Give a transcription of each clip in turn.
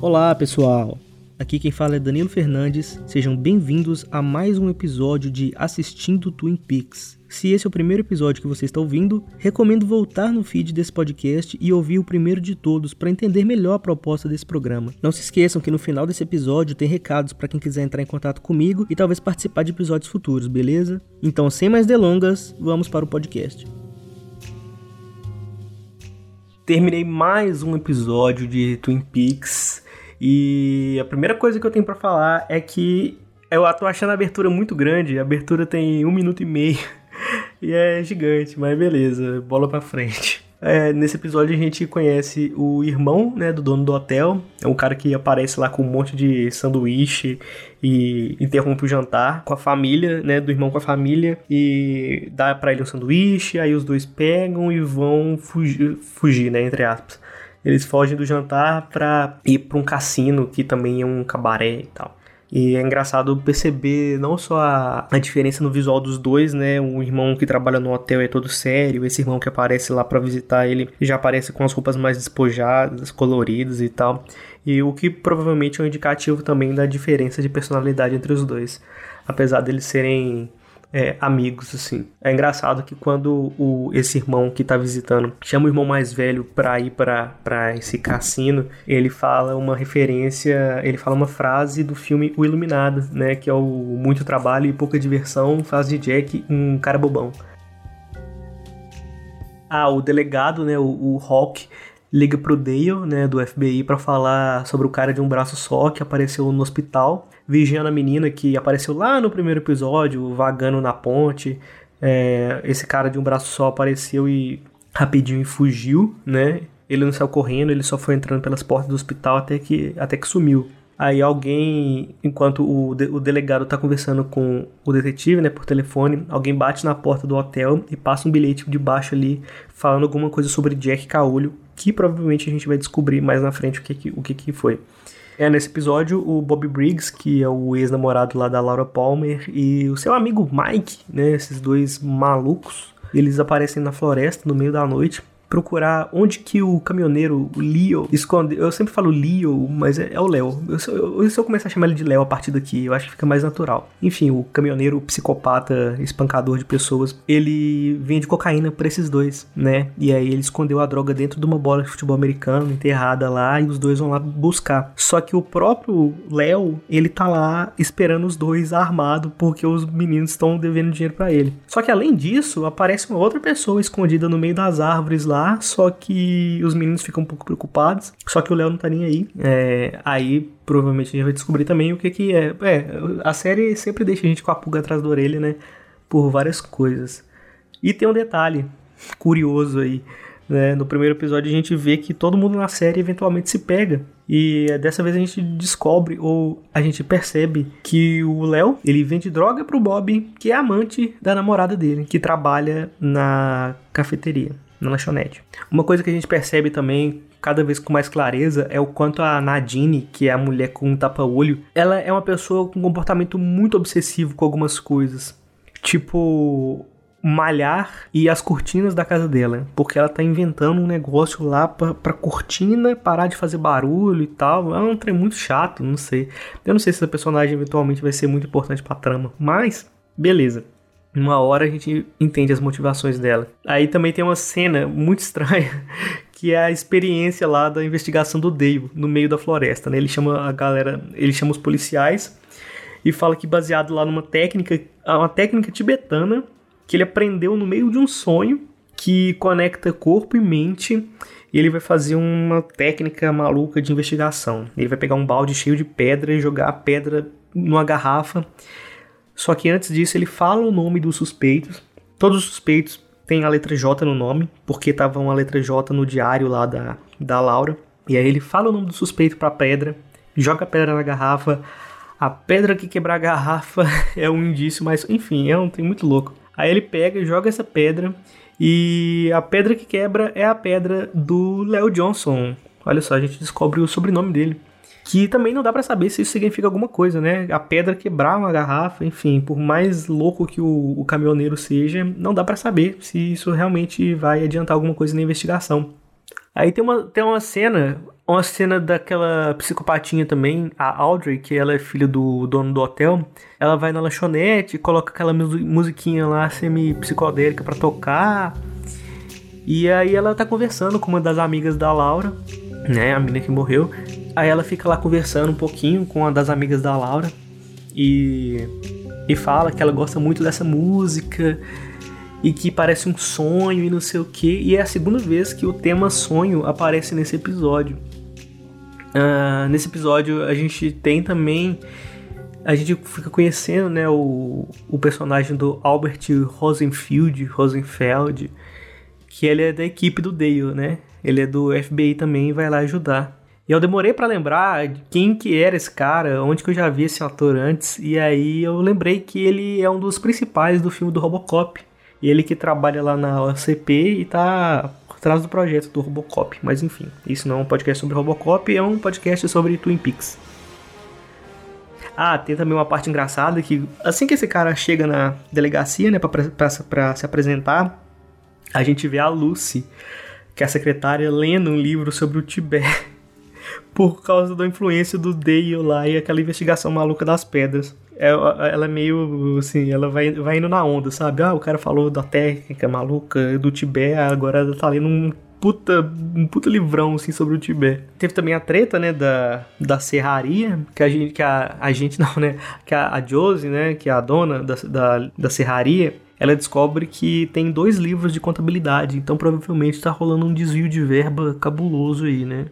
Olá, pessoal. Aqui quem fala é Danilo Fernandes. Sejam bem-vindos a mais um episódio de Assistindo Twin Peaks. Se esse é o primeiro episódio que você está ouvindo, recomendo voltar no feed desse podcast e ouvir o primeiro de todos para entender melhor a proposta desse programa. Não se esqueçam que no final desse episódio tem recados para quem quiser entrar em contato comigo e talvez participar de episódios futuros, beleza? Então, sem mais delongas, vamos para o podcast. Terminei mais um episódio de Twin Peaks e a primeira coisa que eu tenho para falar é que eu tô achando a abertura muito grande. A abertura tem um minuto e meio e é gigante, mas beleza, bola pra frente. É, nesse episódio a gente conhece o irmão né, do dono do hotel. É um cara que aparece lá com um monte de sanduíche e interrompe o jantar com a família, né? Do irmão com a família. E dá para ele um sanduíche. Aí os dois pegam e vão fugir, fugir né? Entre aspas. Eles fogem do jantar pra ir pra um cassino, que também é um cabaré e tal. E é engraçado perceber não só a, a, diferença no visual dos dois, né? O irmão que trabalha no hotel é todo sério, esse irmão que aparece lá para visitar ele já aparece com as roupas mais despojadas, coloridas e tal. E o que provavelmente é um indicativo também da diferença de personalidade entre os dois. Apesar deles serem é, amigos, assim. É engraçado que quando o, esse irmão que tá visitando chama o irmão mais velho pra ir pra, pra esse cassino, ele fala uma referência, ele fala uma frase do filme O Iluminado, né? Que é o muito trabalho e pouca diversão faz de Jack um cara bobão. Ah, o delegado, né, o, o Hawk, liga pro Dale, né, do FBI, para falar sobre o cara de um braço só que apareceu no hospital vigiando a menina que apareceu lá no primeiro episódio, vagando na ponte. É, esse cara de um braço só apareceu e rapidinho fugiu, né? Ele não saiu correndo, ele só foi entrando pelas portas do hospital até que, até que sumiu. Aí alguém, enquanto o, de, o delegado tá conversando com o detetive, né, por telefone, alguém bate na porta do hotel e passa um bilhete de baixo ali falando alguma coisa sobre Jack Caolho, que provavelmente a gente vai descobrir mais na frente o que, que o que, que foi. É, nesse episódio, o Bob Briggs, que é o ex-namorado lá da Laura Palmer, e o seu amigo Mike, né, esses dois malucos, eles aparecem na floresta no meio da noite procurar onde que o caminhoneiro, o Leo, esconde. Eu sempre falo Leo, mas é, é o Léo. Eu, eu, se eu começar a chamar ele de Léo a partir daqui, eu acho que fica mais natural. Enfim, o caminhoneiro psicopata, espancador de pessoas, ele vende cocaína para esses dois, né? E aí ele escondeu a droga dentro de uma bola de futebol americano enterrada lá e os dois vão lá buscar. Só que o próprio Léo, ele tá lá esperando os dois armado porque os meninos estão devendo dinheiro para ele. Só que além disso, aparece uma outra pessoa escondida no meio das árvores lá lá, só que os meninos ficam um pouco preocupados. Só que o Léo não tá nem aí. É, aí provavelmente a gente vai descobrir também o que que é. É, a série sempre deixa a gente com a pulga atrás da orelha, né? Por várias coisas. E tem um detalhe curioso aí. Né? No primeiro episódio a gente vê que todo mundo na série eventualmente se pega. E dessa vez a gente descobre ou a gente percebe que o Léo, ele vende droga pro Bob, que é amante da namorada dele, que trabalha na cafeteria na lanchonete. Uma coisa que a gente percebe também cada vez com mais clareza é o quanto a Nadine, que é a mulher com um tapa-olho, ela é uma pessoa com um comportamento muito obsessivo com algumas coisas. Tipo, malhar e as cortinas da casa dela, porque ela tá inventando um negócio lá pra, pra cortina parar de fazer barulho e tal. É um trem muito chato, não sei. Eu não sei se essa personagem eventualmente vai ser muito importante pra trama, mas beleza uma hora a gente entende as motivações dela. Aí também tem uma cena muito estranha, que é a experiência lá da investigação do Dave no meio da floresta, né? Ele chama a galera, ele chama os policiais e fala que baseado lá numa técnica, uma técnica tibetana que ele aprendeu no meio de um sonho que conecta corpo e mente e ele vai fazer uma técnica maluca de investigação. Ele vai pegar um balde cheio de pedra e jogar a pedra numa garrafa só que antes disso ele fala o nome dos suspeitos. Todos os suspeitos têm a letra J no nome, porque tava uma letra J no diário lá da, da Laura. E aí ele fala o nome do suspeito pra pedra, joga a pedra na garrafa. A pedra que quebrar a garrafa é um indício, mas enfim, é um tem muito louco. Aí ele pega e joga essa pedra e a pedra que quebra é a pedra do Léo Johnson. Olha só, a gente descobre o sobrenome dele que também não dá para saber se isso significa alguma coisa, né? A pedra quebrar uma garrafa, enfim, por mais louco que o, o caminhoneiro seja, não dá para saber se isso realmente vai adiantar alguma coisa na investigação. Aí tem uma, tem uma cena, uma cena daquela psicopatinha também, a Audrey, que ela é filha do dono do hotel. Ela vai na lanchonete, coloca aquela musiquinha lá semi-psicodélica para tocar. E aí ela tá conversando com uma das amigas da Laura, né, a menina que morreu. Aí ela fica lá conversando um pouquinho com uma das amigas da Laura e e fala que ela gosta muito dessa música e que parece um sonho e não sei o que. E é a segunda vez que o tema sonho aparece nesse episódio. Uh, nesse episódio a gente tem também. A gente fica conhecendo né, o, o personagem do Albert Rosenfield, Rosenfeld, que ele é da equipe do Dale, né? Ele é do FBI também e vai lá ajudar. E eu demorei para lembrar quem que era esse cara, onde que eu já vi esse ator antes, e aí eu lembrei que ele é um dos principais do filme do Robocop. E ele que trabalha lá na OCP e tá por trás do projeto do Robocop. Mas enfim, isso não é um podcast sobre Robocop, é um podcast sobre Twin Peaks. Ah, tem também uma parte engraçada que assim que esse cara chega na delegacia, né, pra, pra se apresentar, a gente vê a Lucy, que é a secretária, lendo um livro sobre o Tibete. Por causa da influência do Dale lá e aquela investigação maluca das pedras. É, ela é meio assim, ela vai, vai indo na onda, sabe? Ah, o cara falou da técnica maluca do Tibete, agora ela tá lendo um puta, um puta livrão assim sobre o Tibete. Teve também a treta, né, da, da serraria, que a gente, que a, a gente não, né, que a, a Josie, né, que é a dona da, da, da serraria, ela descobre que tem dois livros de contabilidade, então provavelmente tá rolando um desvio de verba cabuloso aí, né?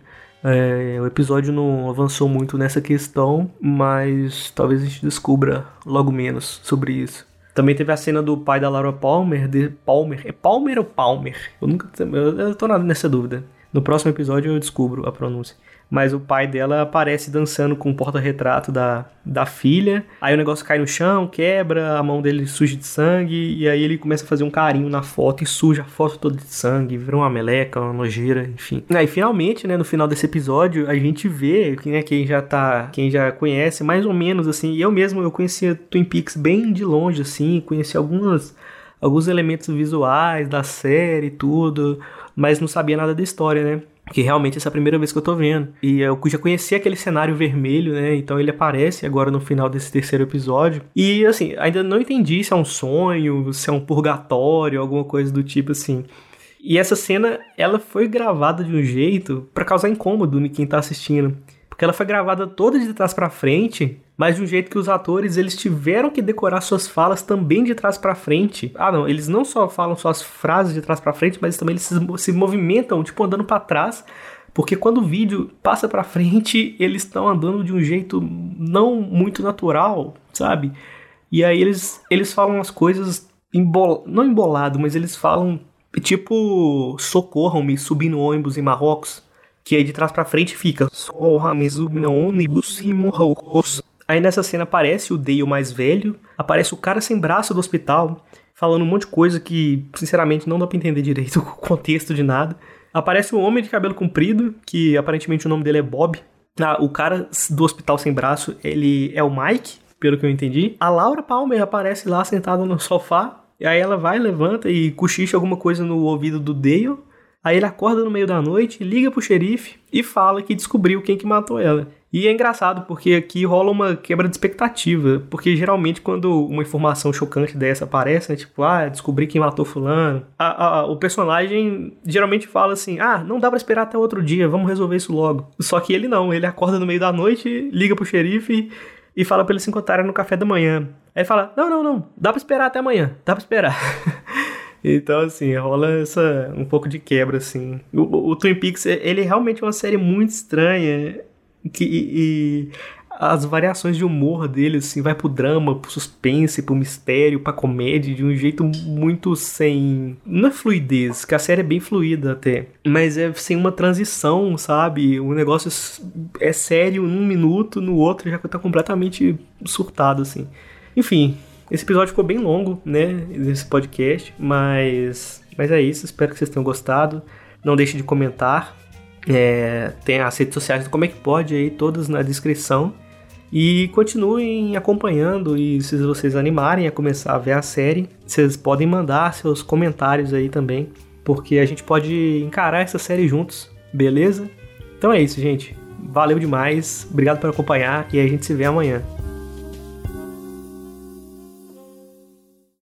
É, o episódio não avançou muito nessa questão, mas talvez a gente descubra logo menos sobre isso. Também teve a cena do pai da Laura Palmer, de Palmer, é Palmer ou Palmer? Eu nunca, eu, tô nessa dúvida. No próximo episódio eu descubro a pronúncia mas o pai dela aparece dançando com o porta-retrato da, da filha. Aí o negócio cai no chão, quebra, a mão dele suja de sangue, e aí ele começa a fazer um carinho na foto e suja a foto toda de sangue, vira uma meleca, uma nojeira, enfim. Aí finalmente, né, no final desse episódio, a gente vê, né, quem já tá, quem já conhece, mais ou menos assim, eu mesmo eu conhecia Twin Peaks bem de longe, assim, conheci algumas alguns elementos visuais da série e tudo, mas não sabia nada da história, né? que realmente essa é a primeira vez que eu tô vendo. E eu já conhecia aquele cenário vermelho, né? Então ele aparece agora no final desse terceiro episódio. E assim, ainda não entendi se é um sonho, se é um purgatório, alguma coisa do tipo assim. E essa cena, ela foi gravada de um jeito para causar incômodo em quem tá assistindo. Porque ela foi gravada toda de trás para frente mas de um jeito que os atores eles tiveram que decorar suas falas também de trás para frente. Ah, não, eles não só falam suas frases de trás para frente, mas também eles se, se movimentam, tipo andando para trás, porque quando o vídeo passa para frente, eles estão andando de um jeito não muito natural, sabe? E aí eles eles falam as coisas embol, não embolado, mas eles falam tipo socorram-me subindo no ônibus em Marrocos, que aí de trás para frente fica socorram-me subindo no ônibus em Marrocos. Aí nessa cena aparece o Dale mais velho, aparece o cara sem braço do hospital, falando um monte de coisa que, sinceramente, não dá pra entender direito o contexto de nada. Aparece um homem de cabelo comprido, que aparentemente o nome dele é Bob. Ah, o cara do hospital sem braço, ele é o Mike, pelo que eu entendi. A Laura Palmer aparece lá sentada no sofá. E aí ela vai, levanta e cochicha alguma coisa no ouvido do Dale. Aí ele acorda no meio da noite, liga pro xerife e fala que descobriu quem que matou ela. E é engraçado porque aqui rola uma quebra de expectativa, porque geralmente quando uma informação chocante dessa aparece, né, tipo, ah, descobri quem matou fulano, a, a, o personagem geralmente fala assim, ah, não dá para esperar até outro dia, vamos resolver isso logo. Só que ele não, ele acorda no meio da noite, liga pro xerife e fala pra eles se encontrarem no café da manhã. Aí fala, não, não, não, dá pra esperar até amanhã, dá pra esperar. Então, assim, rola essa, um pouco de quebra, assim. O, o, Twin Peaks, ele é realmente uma série muito estranha que, e, as variações de humor dele, assim, vai pro drama, pro suspense, pro mistério, pra comédia, de um jeito muito sem. Não é fluidez, que a série é bem fluida até. Mas é sem uma transição, sabe? O negócio é sério num minuto, no outro já tá completamente surtado, assim. Enfim, esse episódio ficou bem longo, né? Desse podcast, mas. Mas é isso, espero que vocês tenham gostado. Não deixe de comentar. É, tem as redes sociais do Como é que pode aí, todas na descrição. E continuem acompanhando e se vocês animarem a começar a ver a série, vocês podem mandar seus comentários aí também, porque a gente pode encarar essa série juntos. Beleza? Então é isso, gente. Valeu demais. Obrigado por acompanhar e a gente se vê amanhã.